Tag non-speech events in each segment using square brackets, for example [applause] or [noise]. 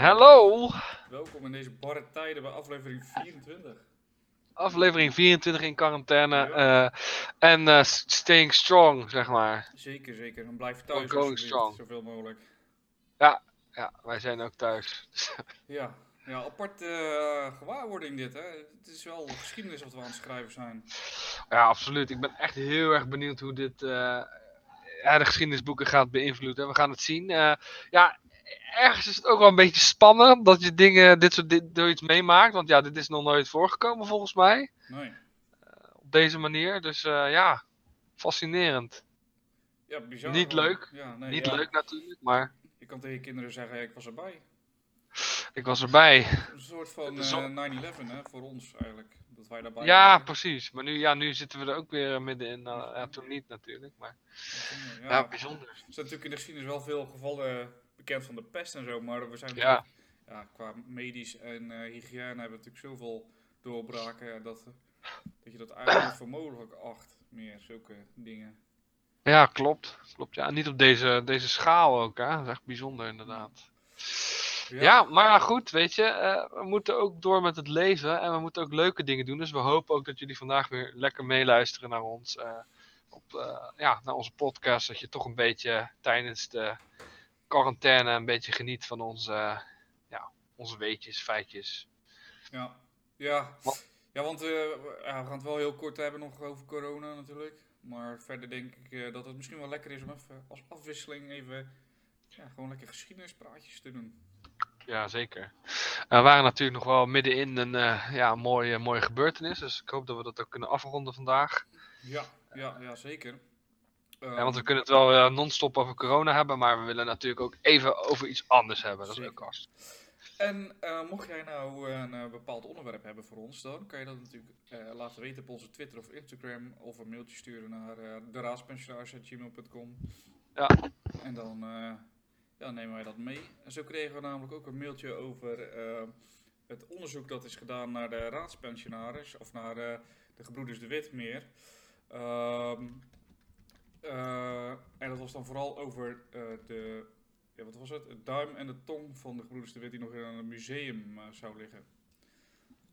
Hallo! Welkom in deze barre tijden bij aflevering 24. Aflevering 24 in quarantaine. Ja. eh, en eh, staying strong, zeg maar. Zeker, zeker. En blijf thuis going strong. zoveel mogelijk. Ja, wij zijn ook thuis. [laughs] Ja, ja aparte eh, gewaarwording dit, hè. Het is wel geschiedenis wat we aan het schrijven zijn. ja, absoluut. Ik ben echt heel erg benieuwd hoe dit ja, de geschiedenisboeken gaat beïnvloeden. We gaan het zien. Ja, ergens is het ook wel een beetje spannend dat je dingen, dit soort dit, door iets meemaakt. Want ja, dit is nog nooit voorgekomen volgens mij. Nee. Op deze manier. Dus eh, ja, fascinerend. Ja, bizar. Niet leuk. Ja, nee, Niet ja. leuk natuurlijk, maar Je kan tegen je kinderen zeggen, ik was erbij. ik was erbij. Een soort van Het is eh, wel- 9-11, hè, voor ons eigenlijk. Dat wij daarbij Ja, waren. precies. Maar nu, ja, nu zitten we er ook weer middenin. Nou, ja, toen niet natuurlijk. Maar Ja, ja, bijzonder. Er zijn natuurlijk in de geschiedenis wel veel gevallen bekend van de pest en zo, maar we zijn Ja. ja, qua medisch en eh, hygiëne hebben we natuurlijk zoveel doorbraken dat, dat je dat eigenlijk voor mogelijk acht meer, zulke dingen. Ja, klopt. Klopt, ja. Niet op deze, deze schaal ook, hè. Dat is echt bijzonder, inderdaad. Ja, maar ja, goed, weet je. eh, we moeten ook door met het leven. En we moeten ook leuke dingen doen. Dus we hopen ook dat jullie vandaag weer lekker meeluisteren naar ons. eh, op, ja, naar onze podcast. Dat je toch een beetje tijdens de quarantaine een beetje geniet van onze, ja, onze weetjes, feitjes. Ja, ja. Wat? ja want eh, we gaan het wel heel kort hebben nog over corona natuurlijk. Maar verder denk ik eh, dat het misschien wel lekker is om even als afwisseling even ja, gewoon lekker geschiedenispraatjes te doen. Ja, zeker. Eh, we waren natuurlijk nog wel middenin een eh, ja, mooie, mooie gebeurtenis. Dus ik hoop dat we dat ook kunnen afronden vandaag. Ja, ja, ja zeker. Ja, want we Ehm, kunnen het wel eh, non-stop over corona hebben, maar we willen natuurlijk ook even over iets anders hebben. Dat is ook hartstikke. En eh, mocht jij nou een eh, bepaald onderwerp hebben voor ons, dan kan je dat natuurlijk laten weten op onze Twitter of Instagram. Of een mailtje sturen naar deraadspensionaris.gmail.com. Ja. En dan ja, nemen wij dat mee. En zo kregen we namelijk ook een mailtje over het onderzoek dat is gedaan naar de raadspensionaris. Of naar de gebroeders de Wit meer. Ehm, eh, en dat was dan vooral over eh, de ja, wat was het? Het duim en de tong van de gebroeders de Wit die nog in een museum eh, zou liggen.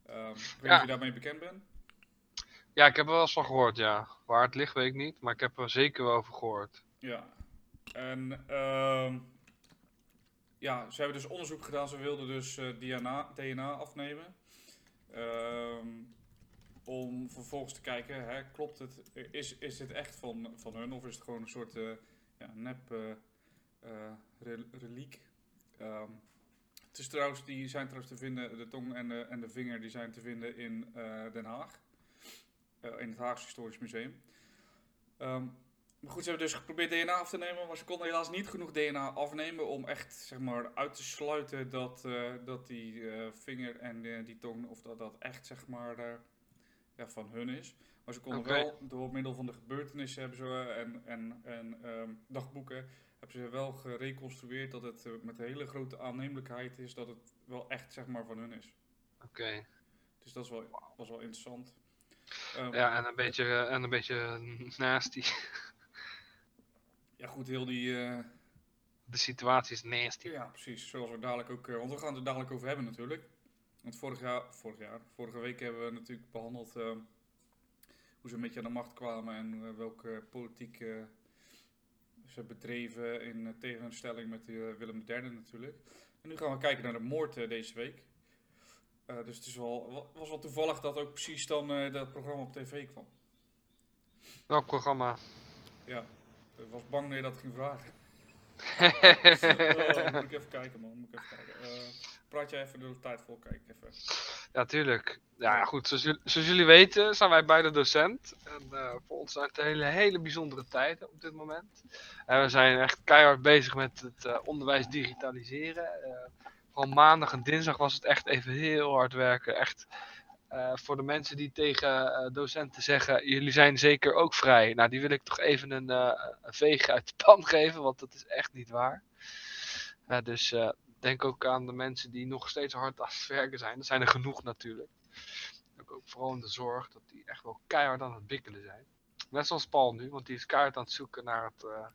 Ehm, ik weet niet Ja. of je daarmee bekend bent. Ja, ik heb er wel eens van gehoord, ja. Waar het ligt weet ik niet, maar ik heb er zeker wel over gehoord. Ja. En ehm, ja, ze hebben dus onderzoek gedaan. Ze wilden dus DNA, DNA afnemen. Ehm, om vervolgens te kijken, hè, klopt het? Is, is dit echt van, van hun of is het gewoon een soort eh, ja, nep eh, rel- reliek? Ehm, het is trouwens, die zijn trouwens te vinden, de tong en de, en de vinger, die zijn te vinden in Den Haag. In het Haagse Historisch Museum. Ehm, maar goed, ze hebben dus geprobeerd DNA af te nemen, maar ze konden helaas niet genoeg DNA afnemen om echt zeg maar, uit te sluiten dat, dat die vinger en die tong, of dat dat echt zeg maar, ja, van hun is. Maar ze konden wel, door middel van de gebeurtenissen hebben ze, eh, en, en, en ehm, dagboeken, hebben ze wel gereconstrueerd dat het eh, met hele grote aannemelijkheid is dat het wel echt zeg maar, van hun is. Oké. Dus dat is wel, was wel interessant. Ehm, Ja, en een beetje, eh, en een beetje nasty. [laughs] ja, goed, heel die... De situatie is nasty. Ja, precies. Zoals we dadelijk ook. want we gaan het er dadelijk over hebben natuurlijk. Want vorig jaar, vorig jaar, vorige week hebben we natuurlijk behandeld eh, hoe ze een beetje aan de macht kwamen en eh, welke politiek eh, ze bedreven in tegenstelling met Willem III natuurlijk. En nu gaan we kijken naar de moord deze week. Dus het is wel, wa- was wel toevallig dat ook precies dan dat programma op tv kwam. Welk programma? Ja, ik was bang dat je dat ging vragen. [laughs] Oh, moet ik even kijken, man. Moet ik even kijken. Praat jij even de tijd vol? Kijk even. Ja, tuurlijk. Ja, goed. Zoals jullie, zoals jullie weten zijn wij beide docent. En eh, voor ons zijn het hele, hele bijzondere tijden op dit moment. En we zijn echt keihard bezig met het eh, onderwijs digitaliseren. Vooral maandag en dinsdag was het echt even heel hard werken. Echt voor de mensen die tegen docenten zeggen, jullie zijn zeker ook vrij. Nou, die wil ik toch even een, een veeg uit de pan [laughs] geven, want dat is echt niet waar. Dus denk ook aan de mensen die nog steeds hard aan het werken zijn. Er zijn er genoeg natuurlijk. Ook, ook vooral in de zorg, dat die echt wel keihard aan het bikkelen zijn. Net zoals Paul nu, want die is keihard aan het zoeken naar het, eh,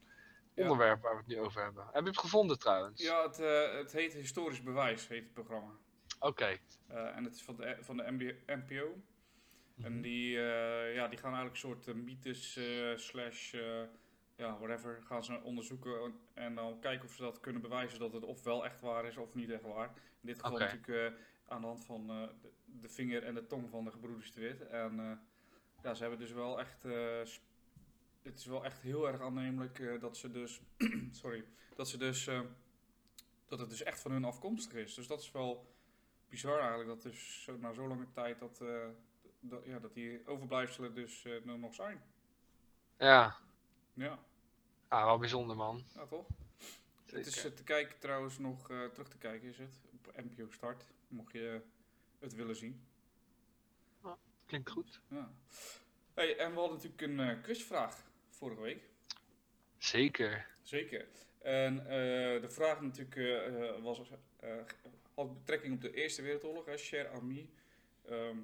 Ja. onderwerp waar we het nu over hebben. Heb je het gevonden trouwens? Ja, het, eh, het heet Historisch Bewijs, heet het programma. Oké. Eh, en het is van de, van de MB NPO. Mhm. En die, eh, ja, die gaan eigenlijk een soort mythes slash, ja, whatever, gaan ze onderzoeken en dan kijken of ze dat kunnen bewijzen dat het of wel echt waar is of niet echt waar. In dit geval natuurlijk eh, aan de hand van eh, de, de vinger en de tong van de gebroeders de Wit. En eh, ja, ze hebben dus wel echt, het is wel echt heel erg aannemelijk dat ze dus, [clears throat] sorry, dat ze dus, dat het dus echt van hun afkomstig is. Dus dat is wel bizar eigenlijk, dat dus zo, na zo lange tijd dat, dat, ja, dat die overblijfselen dus nog zijn. Ja. Ja, Ah, wel bijzonder man. ja toch? Het is eh, te kijken trouwens nog, eh, terug te kijken is het, op NPO Start, mocht je het willen zien. Klinkt goed. Ja. Hey, en we hadden natuurlijk een eh, quizvraag vorige week. Zeker. Zeker. En de vraag natuurlijk was, had betrekking op de Eerste Wereldoorlog, hè, Cher Ami. Ehm,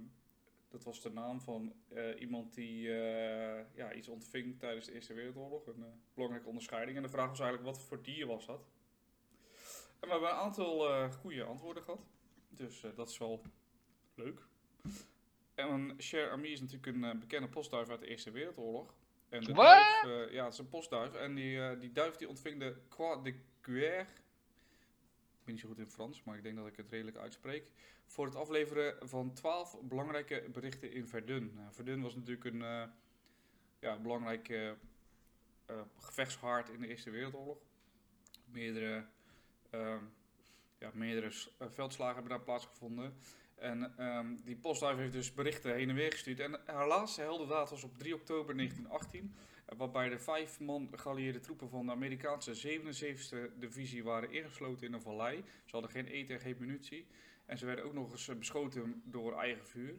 dat was de naam van eh, iemand die eh, ja, iets ontving tijdens de Eerste Wereldoorlog. Een eh, belangrijke onderscheiding. En de vraag was eigenlijk, wat voor dier was dat? En we hebben een aantal goede antwoorden gehad. Dus dat is wel leuk. En Cher Ami is natuurlijk een bekende postduif uit de Eerste Wereldoorlog. En de Wat? duif, ja, het is een postduif. En die, die duif die ontving de Croix de Guerre. Ben niet zo goed in Frans, maar ik denk dat ik het redelijk uitspreek. Voor het afleveren van twaalf belangrijke berichten in Verdun. Nou, Verdun was natuurlijk een eh, ja, belangrijk eh, eh, gevechtshaard in de Eerste Wereldoorlog. Meerdere, ehm, ja, meerdere veldslagen hebben daar plaatsgevonden. En ehm, die postduif heeft dus berichten heen en weer gestuurd. En haar laatste heldendaad was op 3 oktober 1918. Waarbij de vijf man geallieerde troepen van de Amerikaanse 77e divisie waren ingesloten in een vallei. Ze hadden geen eten en geen munitie. En ze werden ook nog eens eh, beschoten door eigen vuur.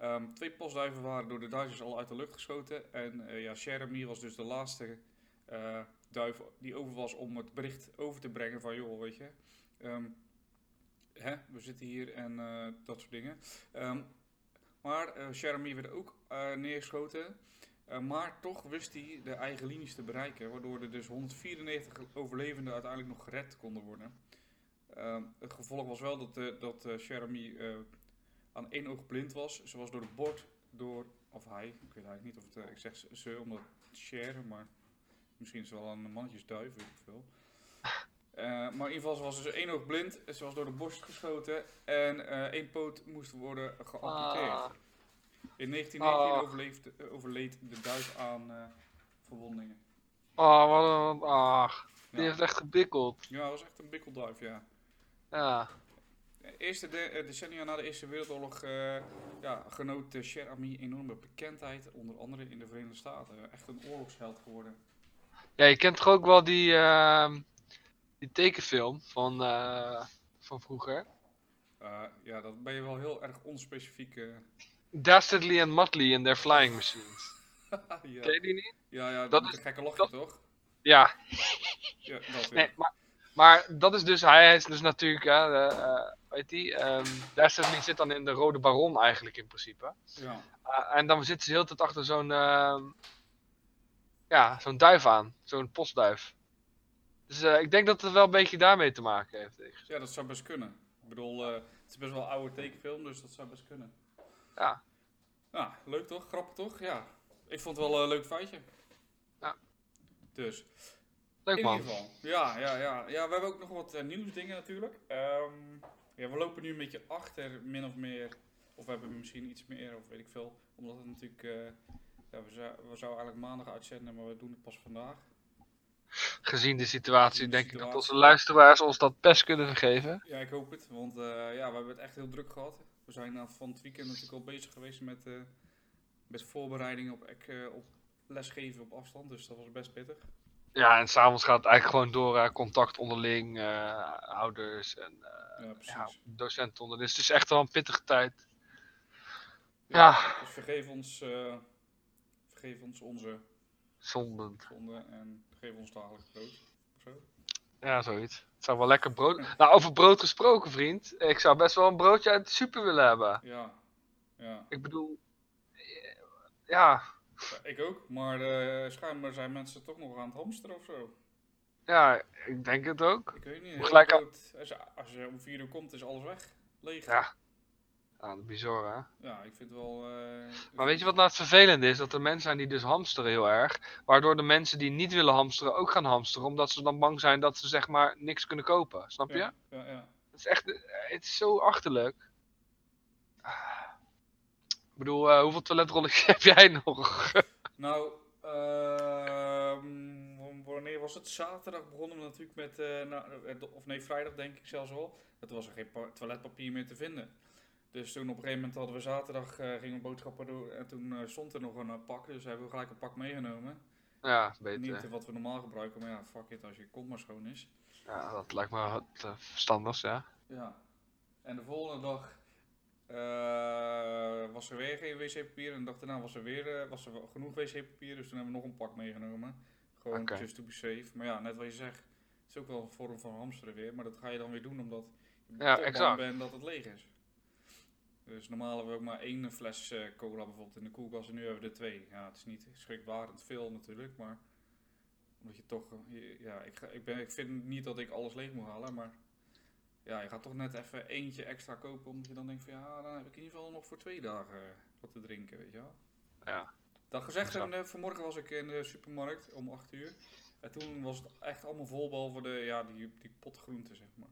Ehm, twee postduiven waren door de Duitsers al uit de lucht geschoten. En eh ja, Cherami was dus de laatste eh, duif die over was om het bericht over te brengen van joh, weet je. ehm, hè, we zitten hier en dat soort dingen. Ehm, maar eh Cherami werd ook neergeschoten. Eh, maar toch wist hij de eigen linies te bereiken, waardoor er dus 194 overlevenden uiteindelijk nog gered konden worden. Ehm, het gevolg was wel dat, eh dat eh, eh, aan één oog blind was. Ze was door de bord, door, of hij, ik weet eigenlijk niet of het, ik zeg ze- omdat Cher, maar misschien is het wel een mannetjesduif, weet ik veel. Maar in ieder geval, was dus één oog blind, ze was door de borst geschoten en één poot moest worden geamputeerd. Ah. In 1919 Ah. overleefde, eh, overleed de duif aan eh, verwondingen. Oh, wat een... Ach, die Ja. heeft echt gebikkeld. Ja, dat was echt een bikkelduif, ja. Ja. De Eerste de, eh, decennia na de Eerste Wereldoorlog ja, genoot uh, Cher Ami enorme bekendheid, onder andere in de Verenigde Staten. Echt een oorlogsheld geworden. Ja, je kent toch ook wel die, ehm, die tekenfilm van, van vroeger? Ja, dat ben je wel heel erg onspecifiek. Eh. Dastardly and Muttley in their flying machines. [laughs] ja. Ken je die niet? ja, ja, Dat is een gekke lachje, dat- toch? Ja, [laughs] Ja, dat nee, maar, maar dat is dus, hij is dus natuurlijk, hè, de, eh, weet die, ehm Dastardly zit dan in de Rode Baron eigenlijk in principe. Ja. Eh, en dan zitten ze de hele tijd achter zo'n, ehm, ja, zo'n duif aan, zo'n postduif. Dus eh, ik denk dat het wel een beetje daarmee te maken heeft. ja, dat zou best kunnen. Ik bedoel, eh, het is best wel een oude tekenfilm, dus dat zou best kunnen. Ja. Nou, leuk toch? Grappig toch? Ja. Ik vond het wel een leuk feitje. Ja. Dus, Leuk in man. ieder geval. Ja, ja, ja. Ja, we hebben ook nog wat eh, nieuwsdingen natuurlijk. Ehm, ja, we lopen nu een beetje achter, min of meer. Of we hebben misschien iets meer, of weet ik veel. Omdat het natuurlijk... eh, ja, we, zou, we zouden eigenlijk maandag uitzenden, maar we doen het pas vandaag. Gezien de situatie Gezien de denk ik dat onze luisteraars ons dat best kunnen vergeven. Ja, ik hoop het. Want eh, ja, we hebben het echt heel druk gehad. We zijn uh, van het weekend natuurlijk al bezig geweest met, eh, met voorbereidingen op, eh, op lesgeven op afstand. Dus dat was best pittig. Ja, en s'avonds gaat het eigenlijk gewoon door eh, contact onderling, ouders en ja, docenten onderling. Dus het is echt wel een pittige tijd. Ja. Dus vergeef ons, vergeef ons onze Zondend. zonde en geef ons dagelijks brood. Of zo. Ja, zoiets. Het zou wel lekker brood. Nou, over brood gesproken, vriend. Ik zou best wel een broodje uit de super willen hebben. Ja, ja. Ik bedoel, eh, ja, ik ook. Maar eh, schijnbaar zijn mensen toch nog aan het hamsteren of zo. Ja, ik denk het ook. Ik weet niet. Gelijk Als, als je om 4 uur komt, is alles weg. Leeg. Ja. Ja, bizar hè. Ja, ik vind het wel... eh, Maar weet je wat nou het vervelende is? Dat er mensen zijn die dus hamsteren heel erg. Waardoor de mensen die niet willen hamsteren ook gaan hamsteren. Omdat ze dan bang zijn dat ze zeg maar niks kunnen kopen. Snap je? Ja, ja, ja. Het is echt, eh, het is zo achterlijk. Ah. Ik bedoel, eh, hoeveel toiletrolletjes [laughs] heb jij nog? Nou, ehm, wanneer was het? Zaterdag begonnen we natuurlijk met, nou, of nee, vrijdag denk ik zelfs al. Dat was er geen pa- toiletpapier meer te vinden. Dus toen op een gegeven moment hadden we zaterdag, eh, gingen we boodschappen doen en toen eh, stond er nog een eh, pak. Dus hebben we gelijk een pak meegenomen. ja, Niet beter. eh, wat we normaal gebruiken, maar ja, fuck it, als je kont maar schoon is. Ja, dat lijkt me het verstandigst, ja. Ja. En de volgende dag was er weer geen wc-papier. En de dag daarna was er weer was er genoeg wc-papier. Dus toen hebben we nog een pak meegenomen. Gewoon Oké. just to be safe. Maar ja, net wat je zegt. Het is ook wel een vorm van hamsteren weer. Maar dat ga je dan weer doen omdat je Ja, exact. bent dat het leeg is. Dus normaal hebben we ook maar één fles eh, cola bijvoorbeeld in de koelkast. En nu hebben we er twee. Ja, het is niet schrikbarend veel natuurlijk. Maar omdat je toch... eh, ja, ik, ga, ik, ben, ik vind niet dat ik alles leeg moet halen. Maar ja, je gaat toch net even eentje extra kopen, omdat je dan denkt van ja, dan heb ik in ieder geval nog voor twee dagen eh, wat te drinken, weet je wel. Ja. Dat gezegd, eh, vanmorgen was ik in de supermarkt om 8 uur. En toen was het echt allemaal vol, behalve de, ja, die, die potgroenten, zeg maar.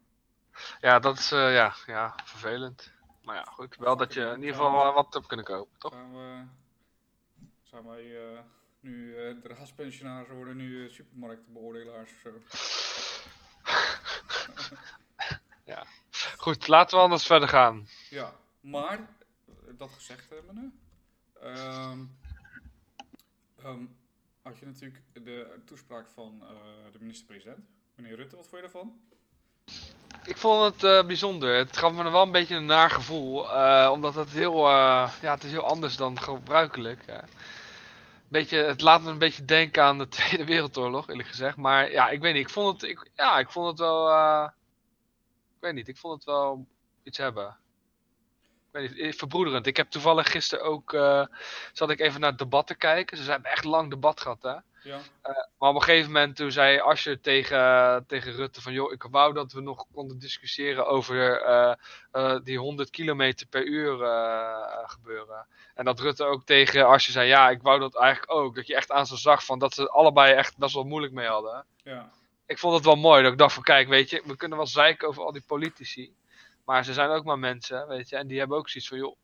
Ja, dat is uh, ja, ja, vervelend. Maar ja, goed. Wel dat je in ieder geval uh, wat hebt kunnen kopen, toch? Gaan, we, zijn wij uh, nu uh, de raadspensionarissen worden nu uh, supermarktbeoordelaars of zo. [laughs] ja. Goed, laten we anders verder gaan. Ja, maar, dat gezegd hebbende, um, um, had je natuurlijk de toespraak van de minister-president, meneer Rutte. Wat vond je daarvan? Ik vond het uh, bijzonder. Het gaf me wel een beetje een naar gevoel. Uh, omdat het heel, uh, ja, het is heel anders dan gebruikelijk. Beetje, het laat me een beetje denken aan de [laughs] Tweede Wereldoorlog, eerlijk gezegd. Maar ja, ik weet niet. Ik vond het, ik, ja, ik vond het wel. ik weet niet. Ik vond het wel iets hebben. Ik weet niet, verbroederend. Ik heb toevallig gisteren ook. Zat ik even naar het debat te kijken. Ze hebben echt lang debat gehad, hè? Ja. Uh, maar op een gegeven moment toen zei Asscher tegen, tegen Rutte van joh, ik wou dat we nog konden discussiëren over uh, uh, die 100 kilometer per uur gebeuren. En dat Rutte ook tegen Asscher zei ja, ik wou dat eigenlijk ook. Dat je echt aan ze zag van dat ze allebei echt best wel moeilijk mee hadden. Ja. Ik vond het wel mooi dat ik dacht van kijk, weet je, we kunnen wel zeiken over al die politici. Maar ze zijn ook maar mensen, weet je. En die hebben ook zoiets van joh,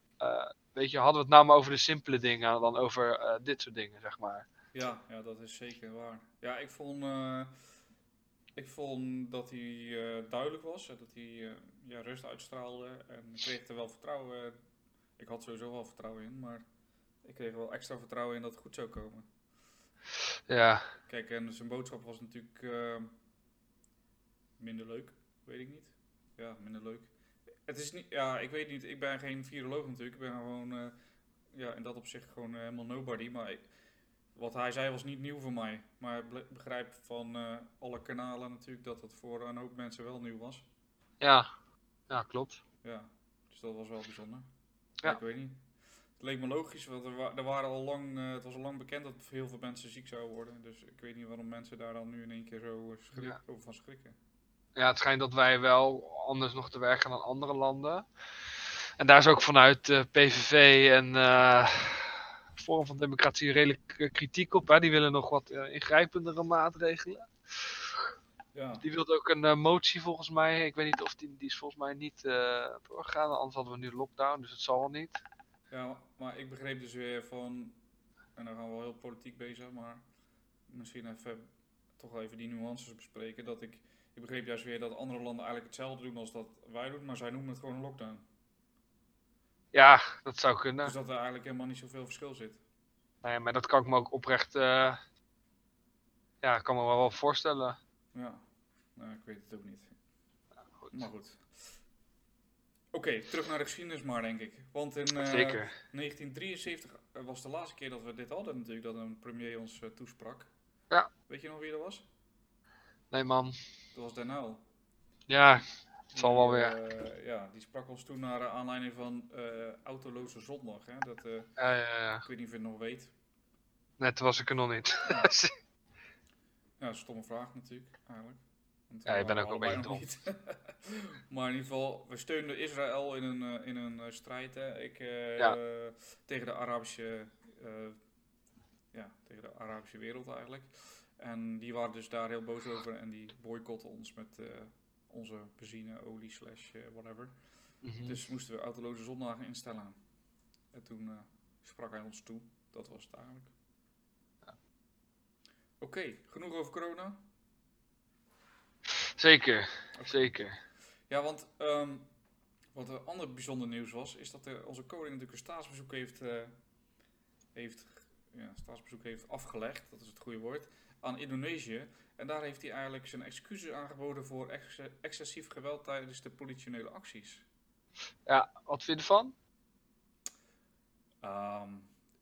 weet je, hadden we het nou maar over de simpele dingen dan over dit soort dingen, zeg maar. Ja, ja, dat is zeker waar. Ja, ik vond, uh, ik vond dat hij uh, duidelijk was. Dat hij uh, ja, rust uitstraalde. En ik kreeg er wel vertrouwen. Ik had sowieso wel vertrouwen in. Maar ik kreeg er wel extra vertrouwen in dat het goed zou komen. Ja. Kijk, en zijn boodschap was natuurlijk minder leuk. Weet ik niet. Ja, minder leuk. Het is niet, ja, ik weet niet. Ik ben geen viroloog natuurlijk. Ik ben gewoon, ja, in dat opzicht gewoon helemaal nobody. Maar ik, wat hij zei was niet nieuw voor mij. Maar ik begrijp van uh, alle kanalen natuurlijk dat het voor een hoop mensen wel nieuw was. Ja, ja klopt. Ja, dus dat was wel bijzonder. Ja. Ik weet niet. Het leek me logisch, want er, wa er waren al lang, uh, het was al lang bekend dat heel veel mensen ziek zouden worden. Dus ik weet niet waarom mensen daar dan nu in één keer zo uh, schrik Ja. over van schrikken. Ja, het schijnt dat wij wel anders nog te werken dan andere landen. En daar is ook vanuit uh, PVV en Forum van Democratie redelijk uh, kritiek op. Hè? Die willen nog wat uh, ingrijpendere maatregelen. Ja. Die wilde ook een uh, motie volgens mij. Ik weet niet of die, die is volgens mij niet uh, doorgegaan. Anders hadden we nu lockdown, dus het zal wel niet. Ja, maar ik begreep dus weer van, en dan gaan we wel heel politiek bezig, maar misschien even toch even die nuances bespreken. Dat ik, ik begreep juist weer dat andere landen eigenlijk hetzelfde doen als dat wij doen, maar zij noemen het gewoon een lockdown. Ja, dat zou kunnen. Dus dat er eigenlijk helemaal niet zoveel verschil zit. Nee, maar dat kan ik me ook oprecht, uh, ja, ik kan me wel, wel voorstellen. Ja, nou, ik weet het ook niet. Ja, goed. Maar goed. Oké, okay, terug naar de geschiedenis maar, denk ik. Want in uh, Zeker. 1973 was de laatste keer dat we dit hadden natuurlijk, dat een premier ons uh, toesprak. Ja. Weet je nog wie dat was? Nee man. Dat was Den Uyl. Ja, het zal wel weer. Uh, ja, die sprak ons toen naar aanleiding van Autoloze Zondag. Hè? Dat, ja, ja, ja. Ik weet niet of je het nog weet. Net was ik er nog niet. Ja. [laughs] Ja, stomme vraag natuurlijk, eigenlijk. Want Ja, je we bent ook een beetje [laughs] maar in ieder geval, we steunen Israël in een, eh, in een eh, strijd. Hè. Ik, eh, Ja. eh, tegen de Arabische, eh, ja, tegen de Arabische wereld eigenlijk. En die waren dus daar heel boos over en die boycotten ons met eh, onze benzine, olie, slash, eh, whatever. Mhm. Dus moesten we autoloze zondagen instellen. En toen eh, sprak hij ons toe. Dat was het eigenlijk. Oké, genoeg over corona. Zeker, zeker. Ja, want ehm, wat een ander bijzonder nieuws was, is dat de, onze koning natuurlijk een staatsbezoek heeft, eh, heeft, ja, staatsbezoek heeft afgelegd, dat is het goede woord, aan Indonesië. En daar heeft hij eigenlijk zijn excuses aangeboden voor ex- excessief geweld tijdens de politionele acties. Ja, wat vind je ervan? Ehm,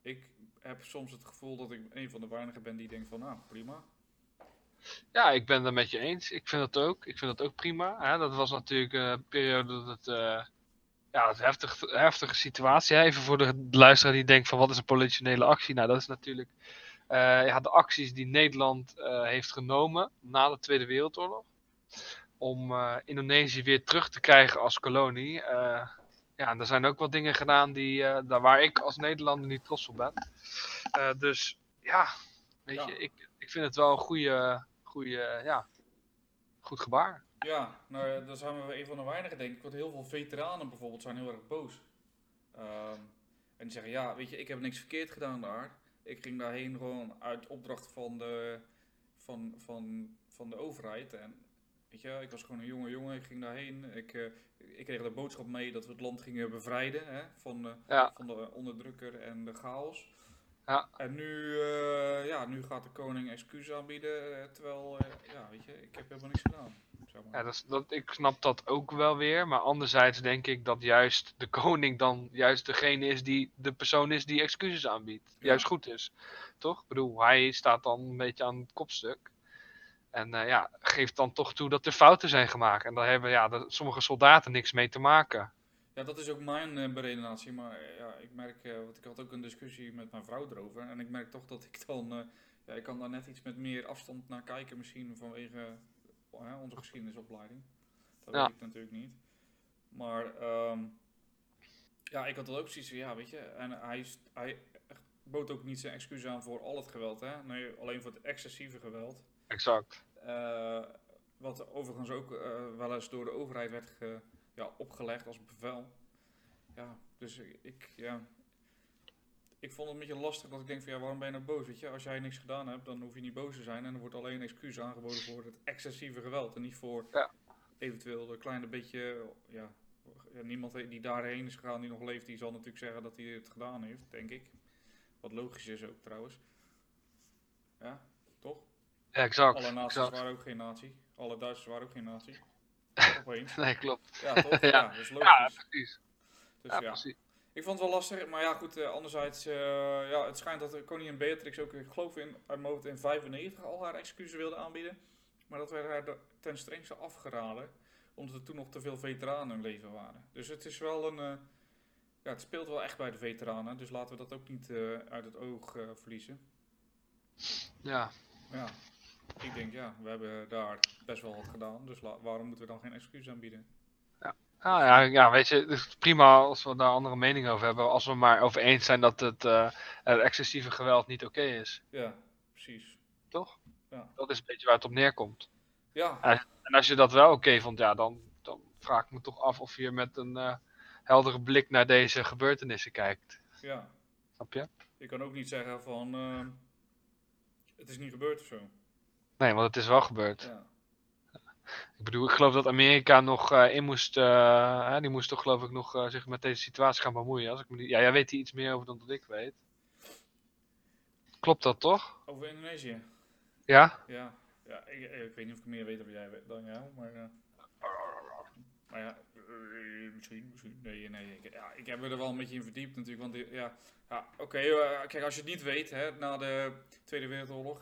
ik heb soms het gevoel dat ik een van de weinigen ben die denkt van, nou, prima. Ja, ik ben het met je eens. Ik vind dat ook. Ik vind dat ook prima. Hè? Dat was natuurlijk een periode dat het. eh, ja, het heftig, heftige situatie. Even voor de luisteraar die denkt van wat is een politionele actie? Nou, dat is natuurlijk eh, ja, de acties die Nederland eh, heeft genomen na de Tweede Wereldoorlog. Om eh, Indonesië weer terug te krijgen als kolonie. Eh, ja, en er zijn ook wat dingen gedaan die, eh, daar waar ik als Nederlander niet trots op ben. Eh, dus ja, weet Ja. je, ik, ik vind het wel een goede, goede ja, goed gebaar. Ja, nou, dan zijn we een van de weinigen, denk ik. Want heel veel veteranen bijvoorbeeld zijn heel erg boos. Ehm, en die zeggen, ja, weet je, ik heb niks verkeerd gedaan daar. Ik ging daarheen gewoon uit opdracht van de, van, van, van de overheid. En weet je, ik was gewoon een jonge jongen, ik ging daarheen. Ik, eh, ik kreeg de boodschap mee dat we het land gingen bevrijden hè, van, eh, Ja. van de onderdrukker en de chaos. Ja. En nu, eh, ja, nu gaat de koning excuses aanbieden, eh, terwijl, eh, ja, weet je, ik heb helemaal niks gedaan. Zeg maar. Ja, dat, is- dat, ik snap dat ook wel weer. Maar anderzijds denk ik dat juist de koning dan juist degene is die de persoon is die excuses aanbiedt. Ja. Juist goed is. Toch? Ik bedoel, hij staat dan een beetje aan het kopstuk. En ja, geeft dan toch toe dat er fouten zijn gemaakt. En daar hebben ja, sommige soldaten niks mee te maken. Ja, dat is ook mijn eh, beredenatie. Maar eh, ja, ik merk, eh, want ik had ook een discussie met mijn vrouw erover. En ik merk toch dat ik dan, ja, ik kan daar net iets met meer afstand naar kijken. Misschien vanwege onze geschiedenisopleiding. Dat Ja. weet ik natuurlijk niet. Maar ehm, ja, ik had dat ook zoiets van, ja, weet je. En hij, hij bood ook niet zijn excuus aan voor al het geweld, hè. Nee, alleen voor het excessieve geweld. Exact. Wat overigens ook wel eens door de overheid werd ge- ja, opgelegd als bevel. Ja, dus ik, ik, ja, ik vond het een beetje lastig dat ik denk van ja, waarom ben je nou boos? Weet je, als jij niks gedaan hebt, dan hoef je niet boos te zijn. En er wordt alleen een excuus aangeboden voor het excessieve geweld. En niet voor Ja. eventueel een kleine beetje, ja, ja, niemand die daarheen is gegaan, die nog leeft, die zal natuurlijk zeggen dat hij het gedaan heeft, denk ik. Wat logisch is ook trouwens. Ja, toch? Exact. Alle naties exact. waren ook geen natie. Alle Duitsers waren ook geen natie. Opeens. [laughs] Nee, klopt. Ja, toch? [laughs] Ja. ja. dat is logisch. Ja, precies. dus Ja, ja, precies. Ik vond het wel lastig, maar ja, goed. eh, anderzijds, eh, ja, het schijnt dat koningin Beatrix ook, ik geloof in, uit in 95 al haar excuses wilde aanbieden. Maar dat werd haar ten strengste afgeraden, omdat er toen nog te veel veteranen in leven waren. Dus het is wel een, eh, ja, het speelt wel echt bij de veteranen. Dus laten we dat ook niet uit het oog verliezen. Ja. Ja, ik denk ja, we hebben daar best wel wat gedaan. Dus waarom moeten we dan geen excuus aanbieden? Ah, ja, ja, weet je, het is prima als we daar andere meningen over hebben. Als we maar over eens zijn dat het, eh, het excessieve geweld niet oké is. Ja, precies. Toch? Ja. Dat is een beetje waar het op neerkomt. Ja, En als je dat wel oké vond, ja, dan, dan vraag ik me toch af of je met een eh, heldere blik naar deze gebeurtenissen kijkt. ja. Snap je? Je kan ook niet zeggen van het is niet gebeurd of zo. Nee, want het is wel gebeurd. Ja, Ik bedoel, ik geloof dat Amerika nog eh, in moest. eh, die moest toch, geloof ik, nog eh, zich met deze situatie gaan bemoeien. Als ik me niet... Ja, jij weet hier iets meer over dan dat ik weet. Klopt dat toch? over Indonesië. Ja? Ja, ja ik, ik weet niet of ik meer weet over jij dan jou, maar. eh, maar ja, eh, misschien, misschien. Nee, nee. Ik, ja, ik heb me er wel een beetje in verdiept natuurlijk. Want die- ja, ja oké. eh, kijk, als je het niet weet, hè, na de Tweede Wereldoorlog.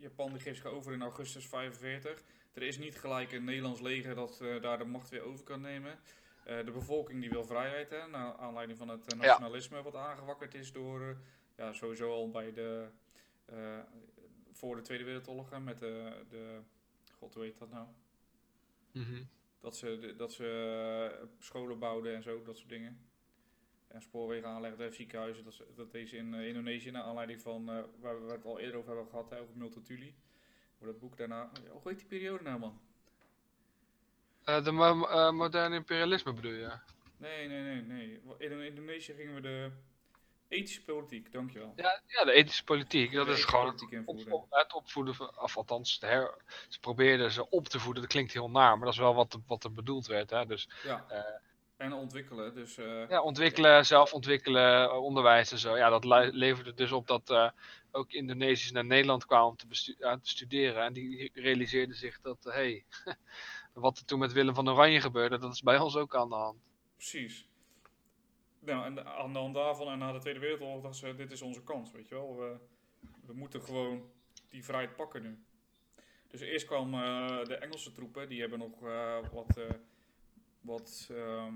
Japan die geeft zich over in augustus 45. Er is niet gelijk een Nederlands leger dat eh, daar de macht weer over kan nemen. Eh, de bevolking die wil vrijheid, hè, naar aanleiding van het eh, Ja. nationalisme wat aangewakkerd is door, ja, sowieso al bij de voor de Tweede Wereldoorlog hè, met de, de, god hoe heet dat nou? Mhm. Dat ze, dat ze scholen bouwden en zo, dat soort dingen. En spoorwegen aanlegden, ziekenhuizen. Dat, dat ze in eh, Indonesië naar aanleiding van, eh, waar we het al eerder over hebben gehad, hè, over Multatuli. Over dat boek daarna. Hoe heet die periode nou, man? Eh, de mo- moderne imperialisme bedoel je? Nee, nee, nee, nee. In Indonesië gingen we de ethische politiek, dankjewel. Ja, ja, de ethische politiek. Dat De is gewoon het, opvoeden van, of althans, de her, ze probeerden ze op te voeden. Dat klinkt heel naar, maar dat is wel wat, wat er bedoeld werd. Hè? Dus Ja. En ontwikkelen, dus eh, ja, ontwikkelen, zelf ontwikkelen, eh, onderwijs en zo. Ja, dat le- leverde dus op dat eh, ook Indonesiërs naar Nederland kwamen om te, eh, te studeren. En die realiseerden zich dat, hé, hey, [laughs] wat er toen met Willem van Oranje gebeurde, dat is bij ons ook aan de hand. precies. Nou, en aan de hand daarvan en na de Tweede Wereldoorlog dachten ze, dit is onze kans, weet je wel. We, we moeten gewoon die vrijheid pakken nu. Dus eerst kwamen de Engelse troepen, die hebben nog wat, wat ehm,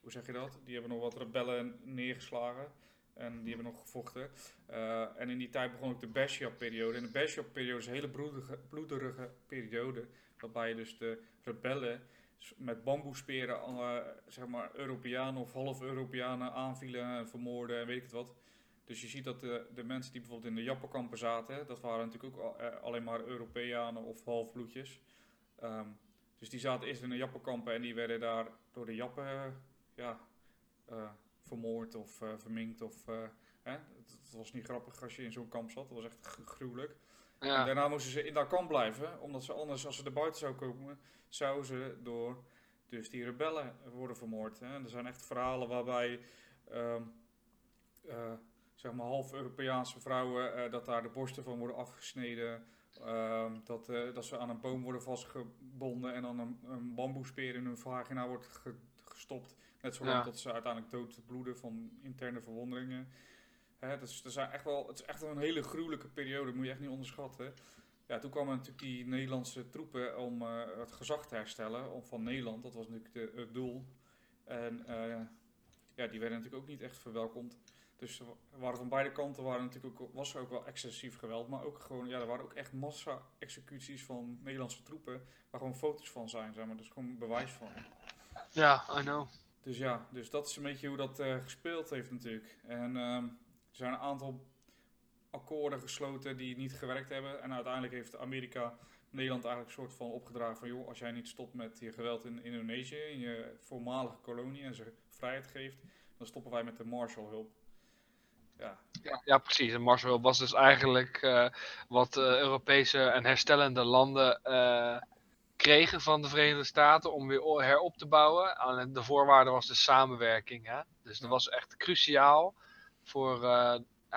hoe zeg je dat? Die hebben nog wat rebellen neergeslagen. En die hebben nog gevochten. Eh, en in die tijd begon ook de Bastia-periode. En de Bastia-periode is een hele bloedige, bloederige periode. Waarbij dus de rebellen met bamboesperen, eh, zeg maar, Europeanen of half-Europeanen aanvielen en vermoorden en weet ik het wat. Dus je ziet dat de, de mensen die bijvoorbeeld in de Jappenkampen zaten, dat waren natuurlijk ook eh, alleen maar Europeanen of halfbloedjes. Ehm, dus die zaten eerst in de Jappenkampen en die werden daar door de Jappen eh, ja, eh, vermoord of eh, verminkt. Of, hè? Het, was niet grappig als je in zo'n kamp zat, dat was echt gru- gruwelijk. En daarna moesten ze in dat kamp blijven, omdat ze anders, als ze er buiten zouden komen, zouden ze door dus die rebellen worden vermoord. Hè? En er zijn echt verhalen waarbij ehm, eh, zeg maar half Europeaanse vrouwen, dat daar de borsten van worden afgesneden. Ehm, dat, eh, dat ze aan een boom worden vastgebonden en dan een, een bamboespeer in hun vagina wordt ge- gestopt. Net zolang Ja. tot ze uiteindelijk doodbloeden van interne verwonderingen. Hè, dus er zijn echt wel, het is echt wel een hele gruwelijke periode, dat moet je echt niet onderschatten. Ja, toen kwamen natuurlijk die Nederlandse troepen om eh, het gezag te herstellen om, van Nederland. Dat was natuurlijk de, het doel. En eh, ja, die werden natuurlijk ook niet echt verwelkomd. Dus er wa- waren van beide kanten waren natuurlijk ook, was er ook wel excessief geweld. Maar ook gewoon, ja, er waren ook echt massa-executies van Nederlandse troepen. Waar gewoon foto's van zijn, zeg maar. Dus gewoon bewijs van. ja, I know. Dus ja, dus dat is een beetje hoe dat eh, gespeeld heeft natuurlijk. En ehm, er zijn een aantal akkoorden gesloten die niet gewerkt hebben. En uiteindelijk heeft Amerika Nederland eigenlijk een soort van opgedragen van... joh, als jij niet stopt met je geweld in Indonesië, in je voormalige kolonie... en ze vrijheid geeft, dan stoppen wij met de Marshallhulp. Ja, Ja, ja, precies. En Marshall was dus eigenlijk eh, wat eh, Europese en herstellende landen eh, kregen van de Verenigde Staten om weer herop te bouwen. Alleen de voorwaarde was de samenwerking. Hè? Dus dat was echt cruciaal voor,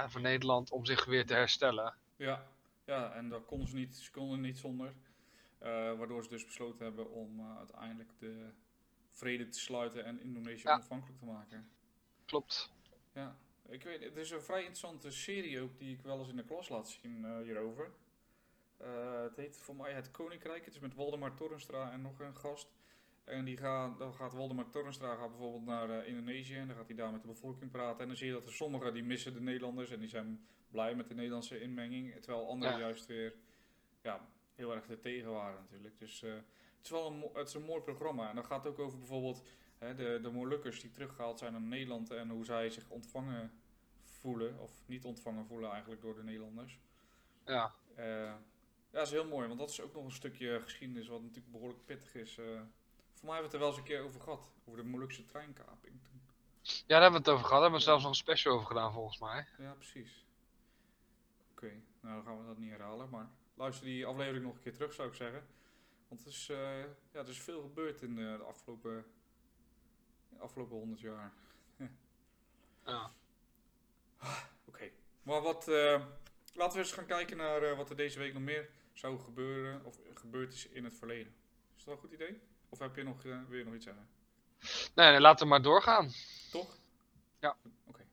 voor Nederland om zich weer te herstellen. ja, ja en daar konden ze niet, ze konden niet zonder. Waardoor ze dus besloten hebben om uiteindelijk de vrede te sluiten en Indonesië Ja. onafhankelijk te maken. Klopt. Ja, ik weet, het is een vrij interessante serie ook die ik wel eens in de klas laat zien eh, hierover. Eh, het heet voor mij Het Koninkrijk. Het is met Waldemar Torenstra en nog een gast. En die gaat, dan gaat Waldemar Torenstra gaat bijvoorbeeld naar eh, Indonesië en dan gaat hij daar met de bevolking praten. En dan zie je dat er sommigen die missen de Nederlanders en die zijn blij met de Nederlandse inmenging. Terwijl anderen Ja. juist weer ja, heel erg er tegen waren natuurlijk. Dus het, is wel een, het is een mooi programma. En dan gaat het ook over bijvoorbeeld hè, de, de Molukkers die teruggehaald zijn naar Nederland en hoe zij zich ontvangen voelen, of niet ontvangen voelen eigenlijk door de Nederlanders. Ja. Eh, ja, dat is heel mooi, want dat is ook nog een stukje geschiedenis wat natuurlijk behoorlijk pittig is. eh. voor mij hebben we het er wel eens een keer over gehad, over de Molukse treinkaping toen. ja, daar hebben we het over gehad. Daar hebben we zelfs nog een special over gedaan volgens mij. Ja, precies. Oké, nou dan gaan we dat niet herhalen, maar luister die aflevering nog een keer terug zou ik zeggen. Want het is, eh, ja, er is veel gebeurd in de afgelopen, de afgelopen 100 jaar. Ja. [laughs] Oké, maar wat, eh, laten we eens gaan kijken naar eh, wat er deze week nog meer zou gebeuren of gebeurd is in het verleden. Is dat een goed idee? Of heb je nog, eh, wil je nog iets zeggen? Nee, nee, laten we maar doorgaan. Toch? Ja. Oké.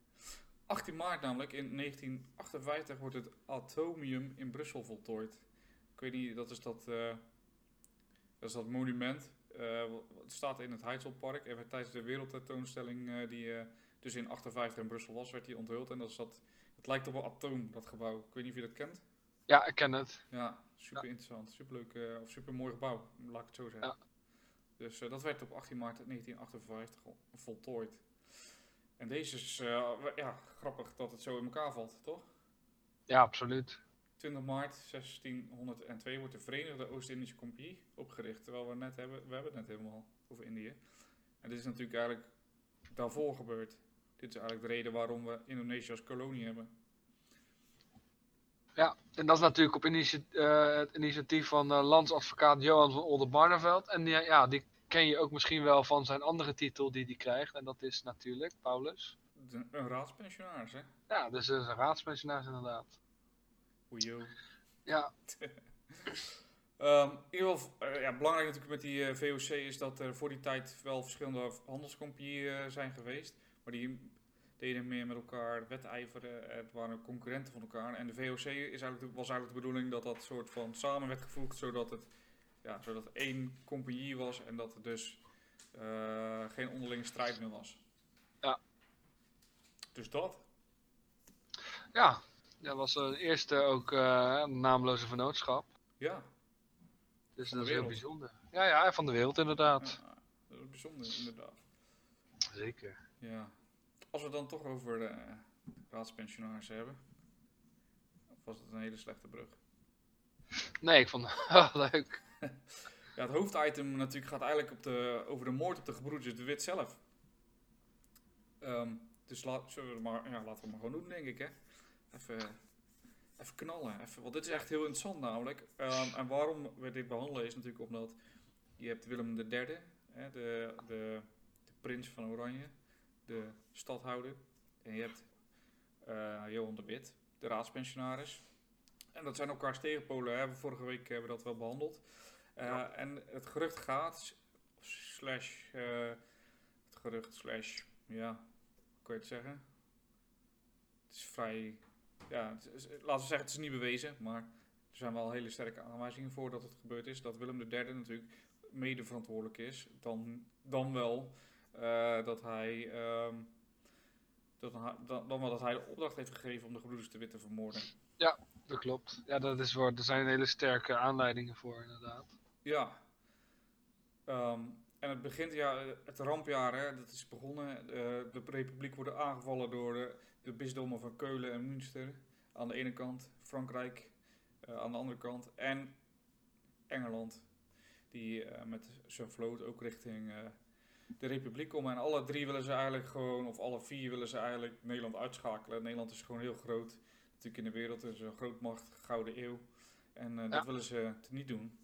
18 maart namelijk, in 1958, wordt het Atomium in Brussel voltooid. Ik weet niet, dat is dat, dat, is dat monument. Eh, het staat in het Heidselpark en werd tijdens de wereldtentoonstelling eh, die eh, dus in 58 in Brussel was, werd die onthuld. En dat is dat, Het lijkt op een atoom, dat gebouw. Ik weet niet of je dat kent. Ja, ik ken het. Ja, super interessant. Super leuk, of super mooi gebouw, laat ik het zo zeggen. Ja. Dus dat werd op 18 maart 1958 al voltooid. En deze is ja, grappig dat het zo in elkaar valt, toch? Ja, absoluut. 20 maart 1602 wordt de Verenigde Oost-Indische Compagnie opgericht. Terwijl we net hebben, we hebben het net helemaal over Indië. En dit is natuurlijk eigenlijk daarvoor gebeurd. Dit is eigenlijk de reden waarom we Indonesië als kolonie hebben. Ja, en dat is natuurlijk op initiatief, uh, het initiatief van uh, landsadvocaat Johan van Oldenbarneveld. En die, ja, die ken je ook misschien wel van zijn andere titel die hij krijgt. En dat is natuurlijk Paulus. De, een raadspensionaris, hè? Ja, dus een raadspensionaris inderdaad. Oejo. Ja. um, [laughs] in ieder geval, uh, ja, belangrijk natuurlijk met die uh, VOC is dat er voor die tijd wel verschillende handelscompagnieën uh, zijn geweest. Maar die deden meer met elkaar wedijveren. Het waren concurrenten van elkaar. En de VOC is eigenlijk, was eigenlijk de bedoeling dat dat soort van samen werd gevoegd, zodat het ja, zodat het één compagnie was en dat er dus uh, geen onderlinge strijd meer was. Ja. Dus dat. Ja, dat was de eerste ook uh, naamloze vennootschap. Ja. Dus dat is heel bijzonder. Ja, ja, van de wereld inderdaad. Ja, dat is bijzonder inderdaad. Zeker. Ja. Als we dan toch over de raadspensionarissen hebben. Of was het een hele slechte brug? Nee, ik vond het [laughs] wel leuk. [laughs] ja, het hoofditem natuurlijk gaat eigenlijk op de, over de moord op de gebroeders de Wit zelf. Um, dus la, zullen we maar, ja, laten we maar gewoon doen, denk ik. Hè? Even, even knallen. Even, want dit is echt heel interessant namelijk. Um, en waarom we dit behandelen is natuurlijk omdat je hebt Willem III, hè, de, de, de prins van Oranje, de stadhouder. En je hebt uh, Johan de Wit, de raadspensionaris. En dat zijn elkaars tegenpolen. Hè. Vorige week hebben we dat wel behandeld. Uh, ja. En het gerucht gaat, slash, uh, het gerucht, slash, ja, hoe kan je het zeggen? Het is vrij, ja, is, laten we zeggen, het is niet bewezen, maar er zijn wel hele sterke aanwijzingen voor dat het gebeurd is. Dat Willem III natuurlijk mede verantwoordelijk is. Dan, dan wel uh, dat hij, um, dat, dan, dan wel dat hij de opdracht heeft gegeven om de gebroeders te Wit te vermoorden. Ja, dat klopt. Ja, dat is waar. Er zijn hele sterke aanleidingen voor, inderdaad. Ja. Um, en het begint, ja, het rampjaar, hè, dat is begonnen. Uh, de Republiek wordt aangevallen door de, de bisdommen van Keulen en Münster. Aan de ene kant, Frankrijk uh, aan de andere kant. En Engeland, die uh, met zijn vloot ook richting de Republiek komen. En alle drie willen ze eigenlijk gewoon, of alle vier willen ze eigenlijk Nederland uitschakelen. Nederland is gewoon heel groot natuurlijk in de wereld is een grootmacht, gouden eeuw. En ja. dat willen ze niet doen.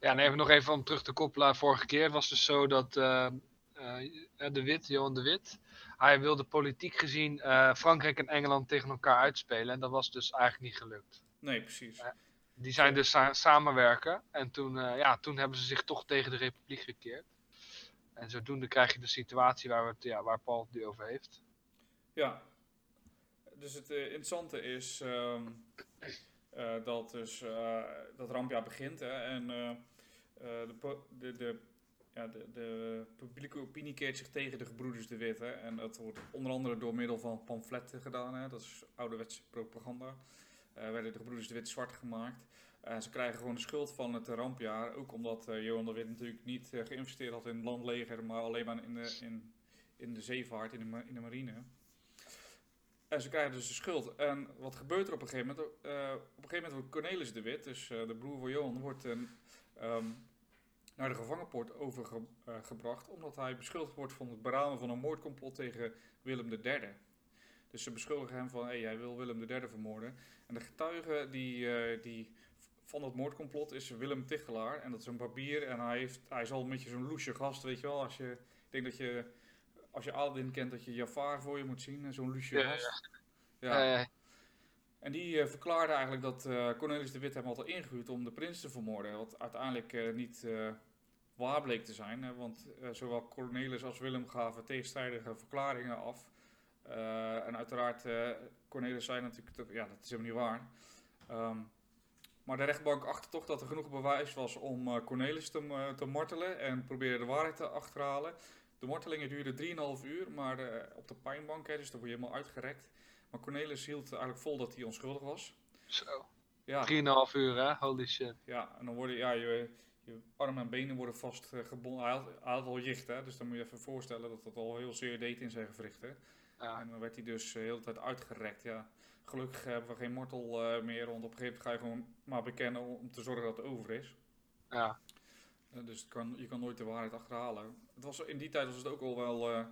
Ja, en even nog even om terug te koppelen. Vorige keer was het dus zo dat de Wit, Johan de Wit, hij wilde politiek gezien Frankrijk en Engeland tegen elkaar uitspelen. En dat was dus eigenlijk niet gelukt. Nee, precies. die zijn dus sa samenwerken. En toen, ja, toen hebben ze zich toch tegen de Republiek gekeerd. En zodoende krijg je de situatie waar, we het, ja, waar Paul het nu over heeft. Ja, dus het interessante is um, uh, dat dus dat rampjaar begint hè, en de, de, de, ja, de, de, publieke opinie keert zich tegen de gebroeders de Wit. Hè, en dat wordt onder andere door middel van pamfletten gedaan. Hè, dat is ouderwetse propaganda. werden de gebroeders de Wit zwart gemaakt. ze krijgen gewoon de schuld van het rampjaar. Ook omdat Johan de Wit natuurlijk niet geïnvesteerd had in het landleger, maar alleen maar in de, in, in de zeevaart, in de, in de marine. En ze krijgen dus de schuld. En wat gebeurt er op een gegeven moment? Uh, op een gegeven moment wordt Cornelis de Wit, dus uh, de broer van Johan, wordt uh, um, naar de gevangenpoort overgebracht. omdat hij beschuldigd wordt van het beramen van een moordcomplot tegen Willem III. Dus ze beschuldigen hem van, hé, hey, jij wil Willem III vermoorden. En de getuige die, die van dat moordcomplot is Willem Tichelaar. En dat is een barbier. En hij, heeft, hij is al een beetje zo'n loesje gast, weet je wel. Als je, ik denk dat je als je Aladdin kent, dat je Jafar voor je moet zien, zo'n Lucie ja, gast. Ja. ja. En die uh, verklaarde eigenlijk dat uh, Cornelis de Wit hem had ingehuurd om de prins te vermoorden. Wat uiteindelijk uh, niet waar bleek te zijn. Want zowel Cornelis als Willem gaven tegenstrijdige verklaringen af. en uiteraard, Cornelis zei natuurlijk, dat, ja, dat is helemaal niet waar. Um, maar de rechtbank achtte toch dat er genoeg bewijs was om Cornelis te, te martelen en probeerde de waarheid te achterhalen. De wortelingen duurden 3,5 uur, maar uh, op de pijnbank, hè, dus dan word je helemaal uitgerekt. Maar Cornelis hield eigenlijk vol dat hij onschuldig was. Zo. Ja, 3,5 uur hè, holy shit. ja en dan worden ja, je, je armen en benen worden vastgebonden. Hij had, hij had al jicht, hè, dus dan moet je even voorstellen dat dat al heel zeer deed in zijn gewrichten. Ja. En dan werd hij dus eh, de hele tijd uitgerekt. Ja. Gelukkig hebben we geen mortel eh, meer, want op een gegeven moment ga je gewoon maar bekennen om te zorgen dat het over is. Ja. Eh, dus het kan, je kan nooit de waarheid achterhalen. Het was, in die tijd was het ook al wel eh,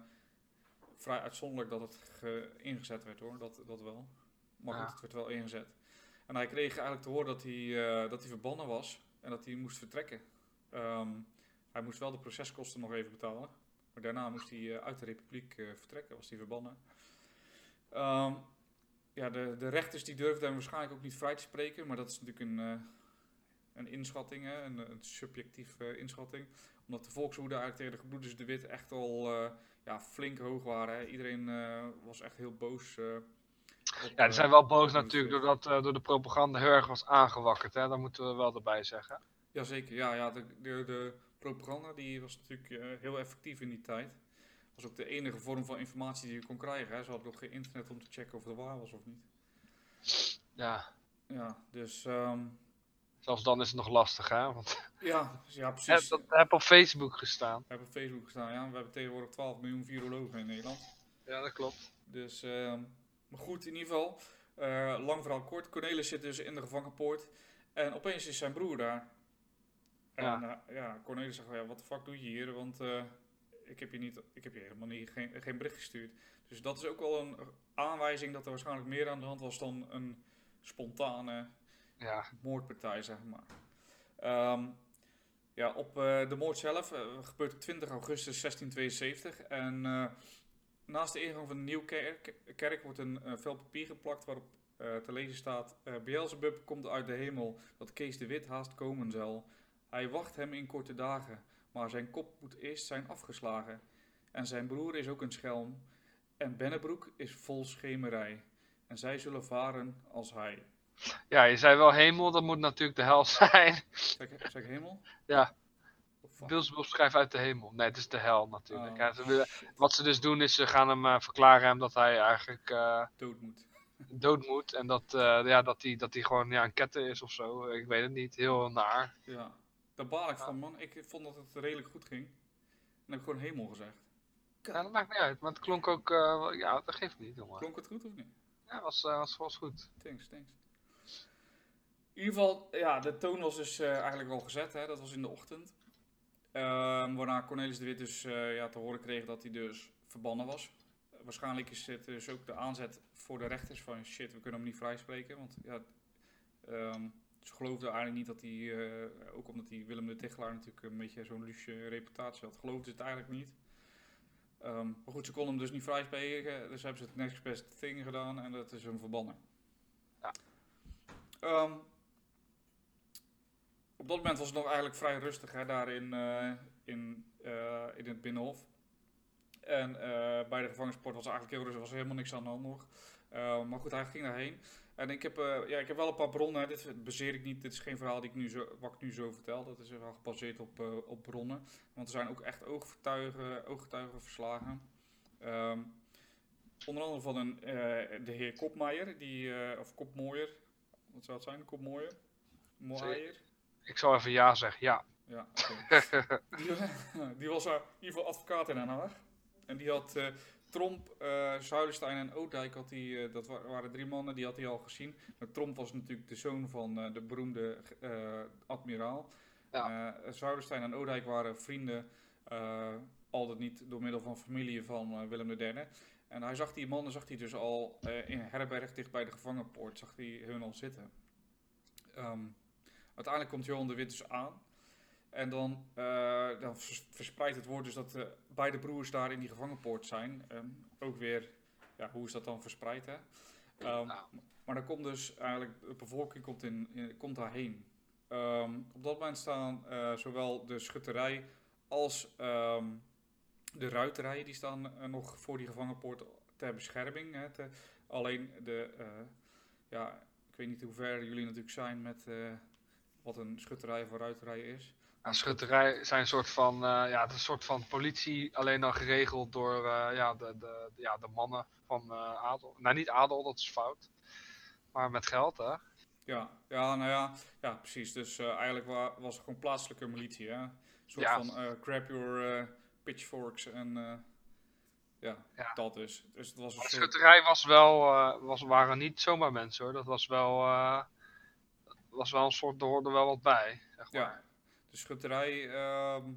vrij uitzonderlijk dat het ge- ingezet werd hoor, dat, dat wel. Maar het werd wel ingezet. En hij kreeg eigenlijk te horen dat hij, eh, dat hij verbannen was en dat hij moest vertrekken. Ehm, hij moest wel de proceskosten nog even betalen. Maar daarna moest hij eh, uit de republiek eh, vertrekken, was hij verbannen. Ehm, ja, de, de rechters die durfden hem waarschijnlijk ook niet vrij te spreken, maar dat is natuurlijk een, een inschatting, hè, een, een subjectieve inschatting. Omdat de volkswoede eigenlijk tegen de gebroeders de Wit echt al eh, ja, flink hoog waren. Hè. Iedereen eh, was echt heel boos. eh, op, Ja, eh, ze zijn wel boos natuurlijk doordat eh, door de propaganda heel erg was aangewakkerd. Hè? Dat moeten we wel erbij zeggen. Jazeker, ja, ja de, de, de propaganda die was natuurlijk eh, heel effectief in die tijd. was ook de enige vorm van informatie die je kon krijgen. Hè. Ze hadden nog geen internet om te checken of het waar was of niet. Ja. Ja, dus ehm, Zelfs dan is het nog lastig, hè? Want [laughs] ja, dus ja, heb, precies. dat heb op Facebook gestaan. Hebben op Facebook gestaan, ja. We hebben tegenwoordig 12 miljoen virologen in Nederland. Ja, dat klopt. Dus, ehm, maar goed, in ieder geval. eh, lang verhaal kort. Cornelis zit dus in de gevangenpoort. En opeens is zijn broer daar. En Ja. ja Cornelis zegt, ja, wat de fuck doe je hier? Want eh, ik heb je, niet, ik heb je helemaal niet, geen, geen bericht gestuurd. Dus dat is ook wel een aanwijzing dat er waarschijnlijk meer aan de hand was dan een spontane Ja. moordpartij, zeg maar. Ehm, ja, op eh, de moord zelf eh, gebeurt op 20 augustus 1672. En eh, naast de ingang van de Nieuwkerk kerk wordt een vel papier geplakt waarop te lezen staat... Beelzebub komt uit de hemel, dat Kees de Wit haast komen zal. Hij wacht hem in korte dagen, maar zijn kop moet eerst zijn afgeslagen. En zijn broer is ook een schelm. En Bennebroek is vol schemerij. En zij zullen varen als hij. Ja, je zei wel hemel, dat moet natuurlijk de hel [laughs] zijn. Zeg, ik- zeg ik hemel? Ja. Beelzebub schrijft uit de hemel. Nee, het is de hel natuurlijk. Oh. Ja, ze willen- wat ze dus doen is, ze gaan hem eh, verklaren hem dat hij eigenlijk eh, dood moet. dood moet. En dat, eh, ja, dat hij dat hij gewoon ja, een ketter is of zo. Ik weet het niet. Heel naar. Ja, daar baal ik van, man. Ik vond dat het redelijk goed ging. En heb ik gewoon hemel gezegd. Ja, dat maakt niet uit. Maar het klonk ook... ja, dat geeft niet, jongen. Klonk het goed of niet? Ja, was, was, was goed. Thanks, thanks. In ieder geval, ja, de toon was dus eh, eigenlijk al gezet, hè. Dat was in de ochtend. Ehm, waarna Cornelis de Wit dus eh, ja, te horen kreeg dat hij dus verbannen was. waarschijnlijk is dit dus ook de aanzet voor de rechters van shit, we kunnen hem niet vrijspreken. Want ja, ehm, ze geloofden eigenlijk niet dat hij, eh, ook omdat hij Willem de Tichelaar natuurlijk een beetje zo'n luche reputatie had, geloofden ze het eigenlijk niet. Ehm, maar goed, ze konden hem dus niet vrijspreken, dus hebben ze het next best thing gedaan en dat is hem verbannen. Ja. Op dat moment was het nog eigenlijk vrij rustig hè, daar in, eh, in, eh, in het Binnenhof. En eh, bij de gevangensport was eigenlijk heel rustig, was helemaal niks aan de hand nog. Maar goed, hij ging daarheen. En ik heb, ja, ik heb wel een paar bronnen, dit baseer ik niet, dit is geen verhaal die ik nu zo, wat ik nu zo vertel. Dat is wel gebaseerd op, op bronnen. Want er zijn ook echt ooggetuigen, ooggetuigen verslagen. Ehm, onder andere van een, de heer Kopmeijer, die, of Kopmooier, wat zou het zijn, Kopmooier? Mooijer? Ik zal even ja zeggen. Ja. Ja, die, [laughs] die was [laughs] in ieder geval advocaat in Den Haag. En die had eh, Tromp, eh Zuilenstein en Oudijk, had die, eh, dat wa- waren drie mannen, die had hij al gezien. Maar Tromp was natuurlijk de zoon van eh, de beroemde eh, admiraal. Ja. Eh, Zuilenstein en Oudijk waren vrienden, eh altijd niet door middel van familie van Willem III. En hij zag die mannen zag hij dus al eh, in een herberg dicht bij de gevangenpoort, zag hij hun al zitten. Ehm, uiteindelijk komt Johan de Wit dus aan. En dan, eh, dan vers- verspreidt het woord dus dat eh, beide broers daar in die gevangenpoort zijn. Ehm, ook weer, ja, hoe is dat dan verspreid, hè? Ehm. Maar dan komt dus eigenlijk, de bevolking komt, in, in- komt daarheen. Ehm, op dat moment staan eh, zowel de schutterij als de ruiterij, die staan nog voor die gevangenpoort ter bescherming. Hè, te- alleen de, ja, ik weet niet hoe ver jullie natuurlijk zijn met wat een schutterij een ruiterij is. Ja, schutterij zijn een soort van, eh, ja, het is een soort van politie, alleen dan geregeld door eh, ja, de, de, ja, de mannen van eh, adel. Nou, niet adel, dat is fout. Maar met geld, hè? Ja, ja, nou ja, ja precies. Dus eigenlijk wa- was het gewoon plaatselijke militie, hè? Een soort Ja. van grab your pitchforks en ja, Ja. dat dus. Dus het was een Maar de soort... schutterij was wel, was, waren niet zomaar mensen hoor. Dat was wel, was wel een soort, er hoorde wel wat bij. Zeg maar. Ja, de schutterij, ehm,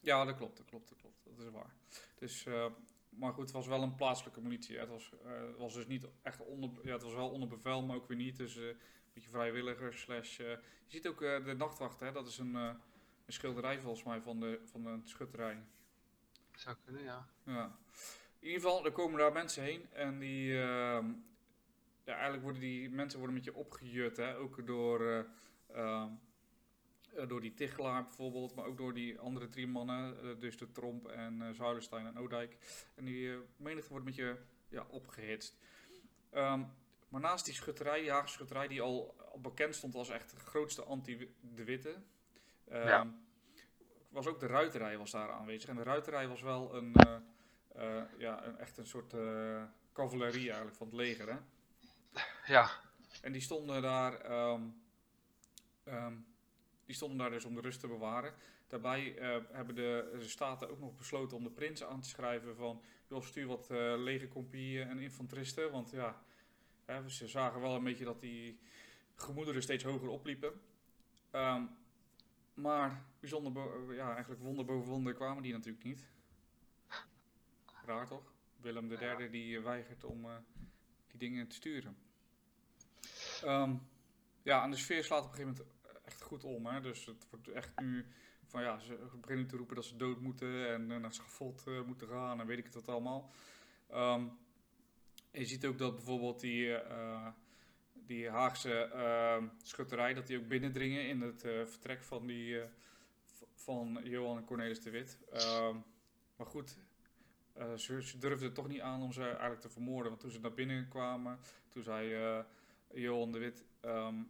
ja, dat klopt, dat klopt, dat klopt. Dat is waar. Dus, eh, maar goed, het was wel een plaatselijke militie. hè. Het was, eh, het was dus niet echt onder, ja, het was wel onder bevel, maar ook weer niet. Dus eh, een beetje vrijwilligers slash... je ziet ook de nachtwacht, hè? Dat is een, een schilderij volgens mij van de, van de schutterij. Zou kunnen, ja. Ja. In ieder geval, er komen daar mensen heen en die, ehm, ja, eigenlijk worden die mensen worden een beetje opgejut, hè? ook door, eh, ehm, eh, door die Tichelaar bijvoorbeeld, maar ook door die andere drie mannen, eh, dus de Tromp en Zuilenstein en Oudijk. En die menigte wordt een beetje ja, opgehitst. Ehm, maar naast die schutterij, die Haagse schutterij, die al, al bekend stond als echt de grootste anti-de Witte, ehm, Ja. was ook de ruiterij was daar aanwezig. En de ruiterij was wel een, ja, een, echt een soort cavalerie eigenlijk van het leger. Hè? Ja, En die stonden daar, ehm, ehm, die stonden daar dus om de rust te bewaren. Daarbij eh, hebben de, de staten ook nog besloten om de prins aan te schrijven van... joh, stuur wat eh legercompagnieën en infanteristen. Want ja, hè, ze zagen wel een beetje dat die gemoederen steeds hoger opliepen. Ehm, maar bijzonder, ja, eigenlijk wonder boven wonder kwamen die natuurlijk niet. Raar toch? Willem III die eh, weigert om eh, die dingen te sturen. Ehm, ja, en de sfeer slaat op een gegeven moment echt goed om. Hè? Dus het wordt echt nu van ja, ze beginnen te roepen dat ze dood moeten en eh, naar het schavot eh, moeten gaan en weet ik het wat allemaal. Ehm, je ziet ook dat bijvoorbeeld die, eh, die Haagse eh, schutterij, dat die ook binnendringen in het eh, vertrek van, die, eh, van Johan en Cornelis de Wit. Ehm, maar goed, eh, ze, ze durfden toch niet aan om ze eigenlijk te vermoorden. Want toen ze naar binnen kwamen, toen eh, Johan de Wit... ehm,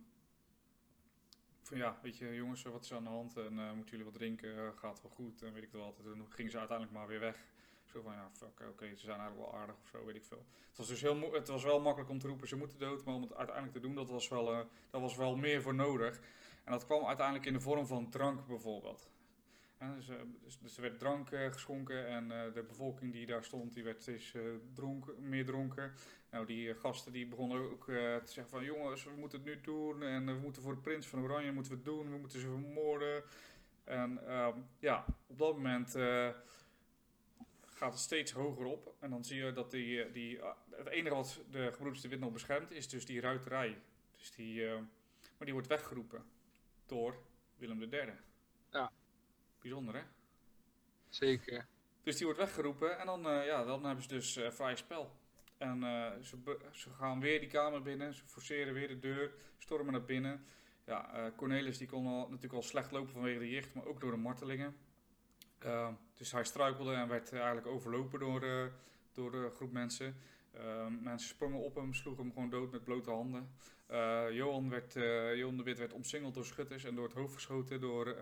van ja, weet je jongens, wat is aan de hand? En eh, moeten jullie wat drinken? Eh, gaat wel goed? En weet ik het. En toen gingen ze uiteindelijk maar weer weg. Zo van ja, fuck, oké, ze zijn eigenlijk wel aardig of zo, weet ik veel. Het was dus heel het was wel makkelijk om te roepen, ze moeten dood. Maar om het uiteindelijk te doen, dat was wel, eh, daar was wel meer voor nodig. En dat kwam uiteindelijk in de vorm van drank bijvoorbeeld. Dus, eh, dus, dus er werd drank eh, geschonken en eh, de bevolking die daar stond, die werd steeds dronken, meer dronken. Nou, die gasten die begonnen ook te zeggen van jongens, we moeten het nu doen en we moeten voor de prins van Oranje moeten we doen, we moeten ze vermoorden. En ehm, ja, op dat moment gaat het steeds hoger op en dan zie je dat die, die ah, het enige wat de gebroeders de Wit nog beschermt is dus die ruiterij. Dus die, maar die wordt weggeroepen door Willem III. Ja. Bijzonder hè? zeker. Dus die wordt weggeroepen en dan, eh, ja, dan hebben ze dus eh vrij spel. En eh, ze, ze gaan weer die kamer binnen, ze forceren weer de deur, stormen naar binnen. Ja, Cornelis die kon al, natuurlijk al slecht lopen vanwege de jicht, maar ook door de martelingen. Eh, dus hij struikelde en werd eigenlijk overlopen door, door een groep mensen. Eh, mensen sprongen op hem, sloegen hem gewoon dood met blote handen. Johan, werd, Johan de Wit werd omsingeld door schutters en door het hoofd geschoten door,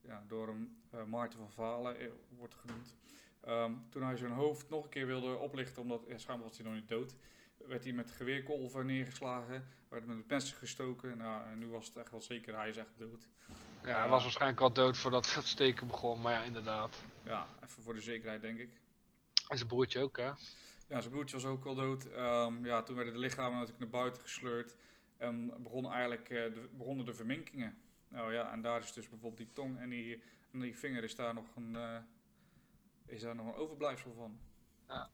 ja, door een eh, Maarten van Valen, eh, wordt genoemd. Ehm, toen hij zijn hoofd nog een keer wilde oplichten, omdat ja, schijnbaar was hij nog niet dood, werd hij met geweerkolven neergeslagen, werd met het mes gestoken. Nou, en nu was het echt wel zeker, hij is echt dood. Ja, hij was waarschijnlijk al dood voordat het steken begon, maar ja, inderdaad. Ja, even voor de zekerheid denk ik. En zijn broertje ook, hè? Ja, zijn broertje was ook al dood. Ehm, ja, toen werden de lichamen natuurlijk naar buiten gesleurd. En begon eigenlijk, eh, de, begonnen de verminkingen. Nou ja, en daar is dus bijvoorbeeld die tong en die, en die vinger is daar nog een, eh, is daar nog een overblijfsel van. Ja.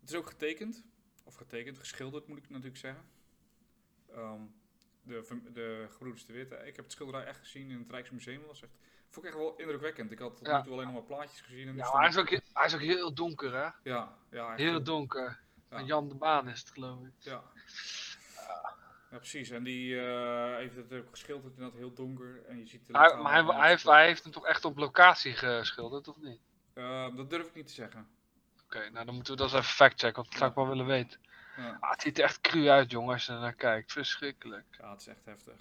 Het is ook getekend. Of getekend, geschilderd moet ik natuurlijk zeggen. Ehm, de, de gebroeders de Witte. Ik heb het schilderij echt gezien in het Rijksmuseum. Dat was echt, vond ik echt wel indrukwekkend. Ik had tot Ja. nu toe alleen nog maar plaatjes gezien. En Ja, maar hij is, ook, hij is ook heel donker, hè? ja, ja, Heel donker. Van Jan de Baan is het, geloof ik. Ja. Ja, precies. En die eh, heeft het ook geschilderd in dat heel donker. En je ziet de Hij, maar hij, hij, heeft, hij heeft hem toch echt op locatie geschilderd, of niet? Eh, dat durf ik niet te zeggen. Oké, nou dan moeten we dat eens even factchecken, want dat zou ik wel willen weten. Ja. Ah, het ziet er echt cru uit, jongen, als je er naar kijkt. Verschrikkelijk. ja, het is echt heftig.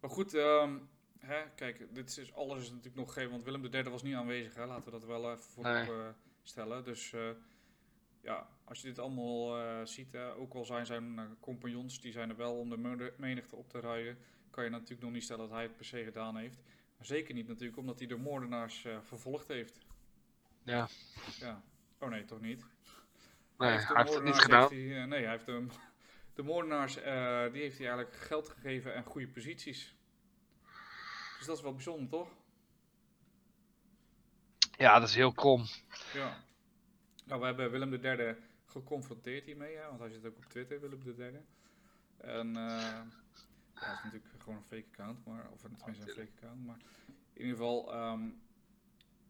Maar goed, ehm, hè, kijk, dit is alles is natuurlijk nog geen, want Willem III was niet aanwezig, hè? laten we dat wel even voorop Nee. eh, stellen. Dus ja, als je dit allemaal eh, ziet, ook al zijn zijn eh, compagnons, die zijn er wel om de menigte op te rijden, kan je natuurlijk nog niet stellen dat hij het per se gedaan heeft. Maar zeker niet natuurlijk, omdat hij de moordenaars eh, vervolgd heeft. Ja. Ja. Oh nee, toch niet? Nee, heeft hij heeft het niet gedaan. hij, nee, hij heeft de, de moordenaars, die heeft hij eigenlijk geld gegeven en goede posities. Dus dat is wel bijzonder, toch? Ja, dat is heel krom. Ja. Nou, we hebben Willem III geconfronteerd hiermee, hè, want hij zit ook op Twitter, Willem III. En eh ja, dat is natuurlijk gewoon een fake account, maar, of tenminste een fake account. Maar in ieder geval, ehm,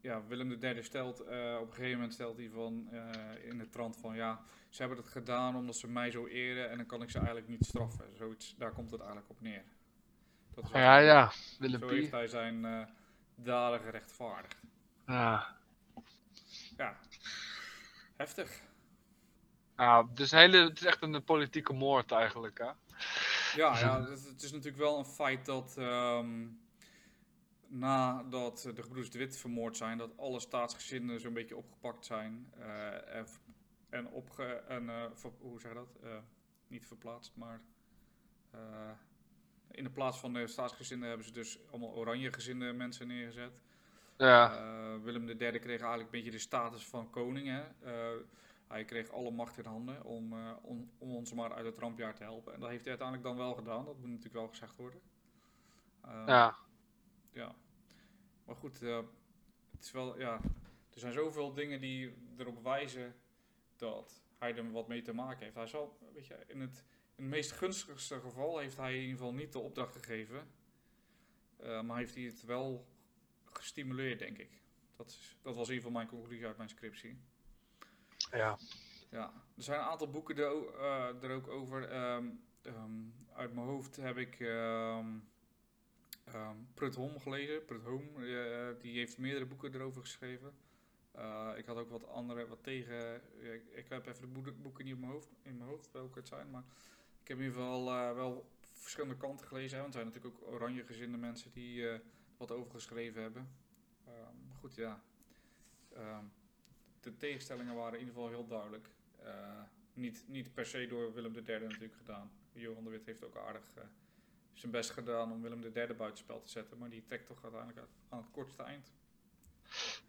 ja, Willem III stelt, eh, op een gegeven moment stelt hij van, eh, in de trant van, ja, ze hebben het gedaan omdat ze mij zo eren en dan kan ik ze eigenlijk niet straffen. Zoiets, daar komt het eigenlijk op neer. Dat is Ja, ja. Willem Zo heeft hij zijn eh daden gerechtvaardigd. Ja. Ja, heftig. Ja, het is, een hele, het is echt een politieke moord eigenlijk, hè? Ja, ja het, is natuurlijk wel een feit dat ehm, nadat de gebroeders de Wit vermoord zijn, dat alle staatsgezinden zo'n beetje opgepakt zijn eh, en, en, opge, en eh, ver- hoe zeg je dat? Eh, niet verplaatst, maar in de plaats van de staatsgezinden hebben ze dus allemaal oranje gezinde mensen neergezet. Ja. Eh, Willem III kreeg eigenlijk een beetje de status van koning. Hè? Eh, hij kreeg alle macht in handen om, eh, om, om ons maar uit het rampjaar te helpen. En dat heeft hij uiteindelijk dan wel gedaan. Dat moet natuurlijk wel gezegd worden. Ja. ja. Maar goed, het is wel, ja, er zijn zoveel dingen die erop wijzen dat hij er wat mee te maken heeft. Hij zal, weet je, in het, in het meest gunstigste geval heeft hij in ieder geval niet de opdracht gegeven. Maar heeft hij het wel gestimuleerd, denk ik. Dat, is, dat was ieder geval mijn conclusie uit mijn scriptie. Ja. Ja, er zijn een aantal boeken er, eh, er ook over. Ehm, ehm, uit mijn hoofd heb ik ehm Prut Holm gelezen. Prut Holm, eh, die heeft meerdere boeken erover geschreven. Eh, ik had ook wat andere, wat tegen. ik, ik heb even de boe- boeken niet op mijn hoofd, in mijn hoofd welke het zijn, maar ik heb in ieder geval wel verschillende kanten gelezen. Hè, want er zijn natuurlijk ook oranje gezinde mensen die wat over geschreven hebben. Ehm, maar goed, ja. Ehm, de tegenstellingen waren in ieder geval heel duidelijk. Eh, niet, niet per se door Willem III natuurlijk gedaan. Johan de Wit heeft ook aardig eh, zijn best gedaan om Willem III buitenspel te zetten. Maar die trekt toch uiteindelijk uit- aan het kortste eind.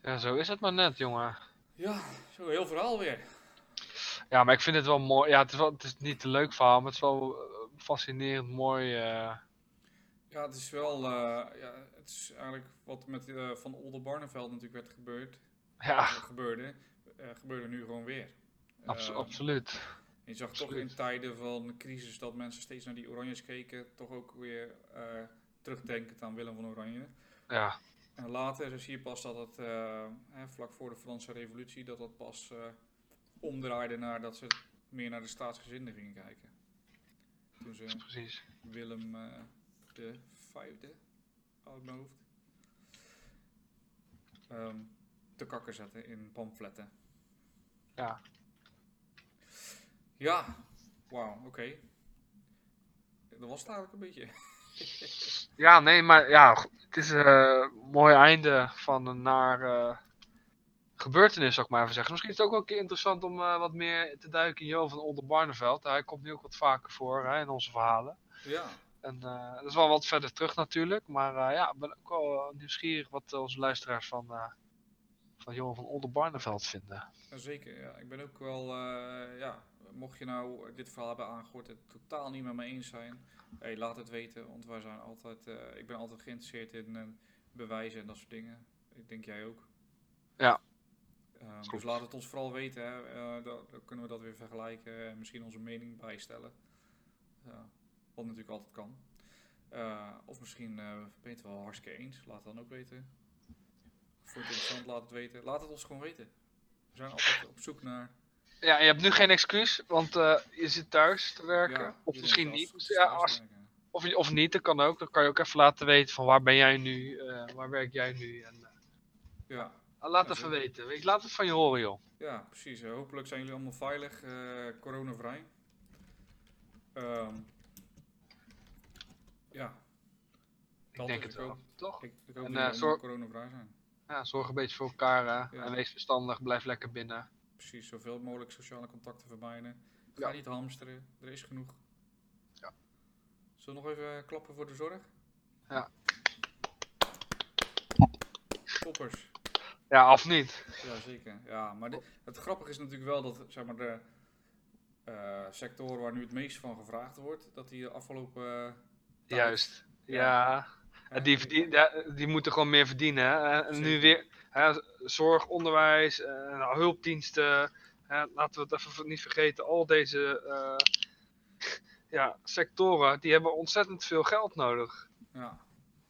ja, zo is het maar net, jongen. Ja, zo heel verhaal weer. Ja, maar ik vind het wel mooi. Ja, het is, wel, het is niet een leuk verhaal, maar het is wel eh, fascinerend mooi. eh, Ja, het is wel, eh, ja, het is eigenlijk wat met eh, Van Oldenbarneveld natuurlijk werd gebeurd, ja, gebeurde, eh, gebeurde nu gewoon weer. abso- Eh, absoluut. Je zag toch in tijden van crisis dat mensen steeds naar die Oranjes keken, toch ook weer eh terugdenkend aan Willem van Oranje. Ja, En later zie je pas dat het, eh, hè, vlak voor de Franse revolutie, dat dat pas eh, omdraaide naar dat ze meer naar de staatsgezinden gingen kijken. Toen ze precies. Willem eh, de vijfde, uit mijn hoofd, ehm, te kakker zetten in pamfletten. Ja. Ja, wauw, oké. Dat was het eigenlijk een beetje. [laughs] Ja, nee, maar ja, het is eh, een mooi einde van een naar eh, gebeurtenis, zou ik maar even zeggen. Misschien is het ook wel een keer interessant om eh, wat meer te duiken in Jo van Oldenbarneveld. Hij komt nu ook wat vaker voor hè, in onze verhalen. Ja, En eh, dat is wel wat verder terug natuurlijk. Maar eh, ja, ik ben ook wel nieuwsgierig wat onze luisteraars van, eh van Johan van Oldenbarneveld vinden. zeker. Ja. Ik ben ook wel, ja, mocht je nou dit verhaal hebben aangehoord en het totaal niet met me eens zijn, hey, laat het weten, want wij zijn altijd, ik ben altijd geïnteresseerd in bewijzen en dat soort dingen. Ik denk jij ook. Ja. Ehm, dus laat het ons vooral weten, hè. Dan, dan kunnen we dat weer vergelijken en misschien onze mening bijstellen. Ja, wat natuurlijk altijd kan. Eh, of misschien eh ben je het wel hartstikke eens, laat het dan ook weten. Vond je het interessant, laat het weten. Laat het ons gewoon weten. We zijn altijd op zoek naar Ja, je hebt nu geen excuus, want eh, je zit thuis te werken. Ja, of misschien is niet. als- ja, of, of niet, dat kan ook. Dan kan je ook even laten weten van waar ben jij nu, eh, waar werk jij nu. En, eh, Ja, laat Ja, even weten. Ik laat het van je horen, joh. ja, precies. Eh, hopelijk zijn jullie allemaal veilig, eh coronavrij. Ehm, ja, Ik denk het wel. hoop- Toch? Ik, ik hoop En, dat eh, we zorg- coronavrij zijn. Ja, zorg een beetje voor elkaar. Ja. en wees verstandig, blijf lekker binnen. Precies, zoveel mogelijk sociale contacten vermijden. Ga Ja. niet hamsteren, er is genoeg. Ja. Zullen we nog even klappen voor de zorg? Ja. Toppers. Ja, af niet. Ja, zeker. Ja, maar de- het grappige is natuurlijk wel dat zeg maar, de eh, sectoren waar nu het meest van gevraagd wordt, dat die de afgelopen Juist. Ja. En die, verdien, die moeten gewoon meer verdienen. Hè. En nu weer hè, zorg, onderwijs, eh, nou, hulpdiensten. Hè, laten we het even niet vergeten. Al deze eh, [laughs] ja, sectoren die hebben ontzettend veel geld nodig. Ja,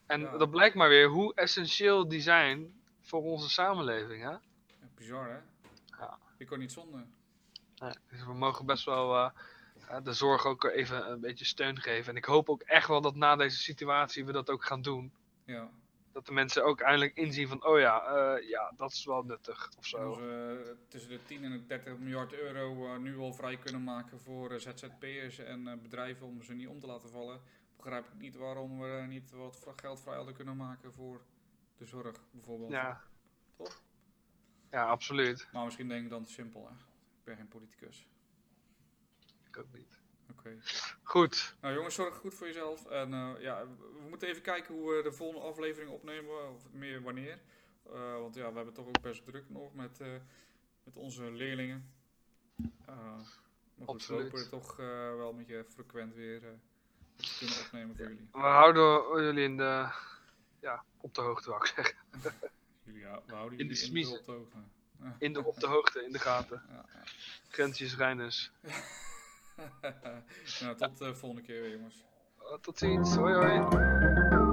En Ja. dat blijkt maar weer hoe essentieel die zijn voor onze samenleving. Hè? bizar hè? Ja. Je kan niet zonder. Nee, dus we mogen best wel eh, de zorg ook even een beetje steun geven. En ik hoop ook echt wel dat na deze situatie we dat ook gaan doen. Ja. Dat de mensen ook eindelijk inzien van, oh ja, eh, ja, dat is wel nuttig of zo. we eh, tussen de 10 en de 30 miljard euro eh, nu al vrij kunnen maken voor ZZP'ers en bedrijven om ze niet om te laten vallen, begrijp ik niet waarom we niet wat geld vrij hadden kunnen maken voor de zorg bijvoorbeeld. Ja. Toch? Ja, absoluut. Maar misschien denk ik dan te simpel hè. Ik ben geen politicus. Ik ook niet. Oké. Goed. Nou jongens, zorg goed voor jezelf. En eh, ja, we we moeten even kijken hoe we de volgende aflevering opnemen, of meer wanneer. Eh, want ja, we hebben toch ook best druk nog met, eh, met onze leerlingen. Maar goed, we hopen toch eh, wel met je frequent weer te kunnen opnemen voor jullie. We houden jullie in de, ja, op de hoogte, wou ik zeggen. [laughs] jullie we houden In de jullie in op de hoogte. In de, op de hoogte, in de gaten. Ja, Grensjes Reiners. [laughs] [laughs] nou, tot de volgende keer weer jongens. Tot ziens. Hoi hoi.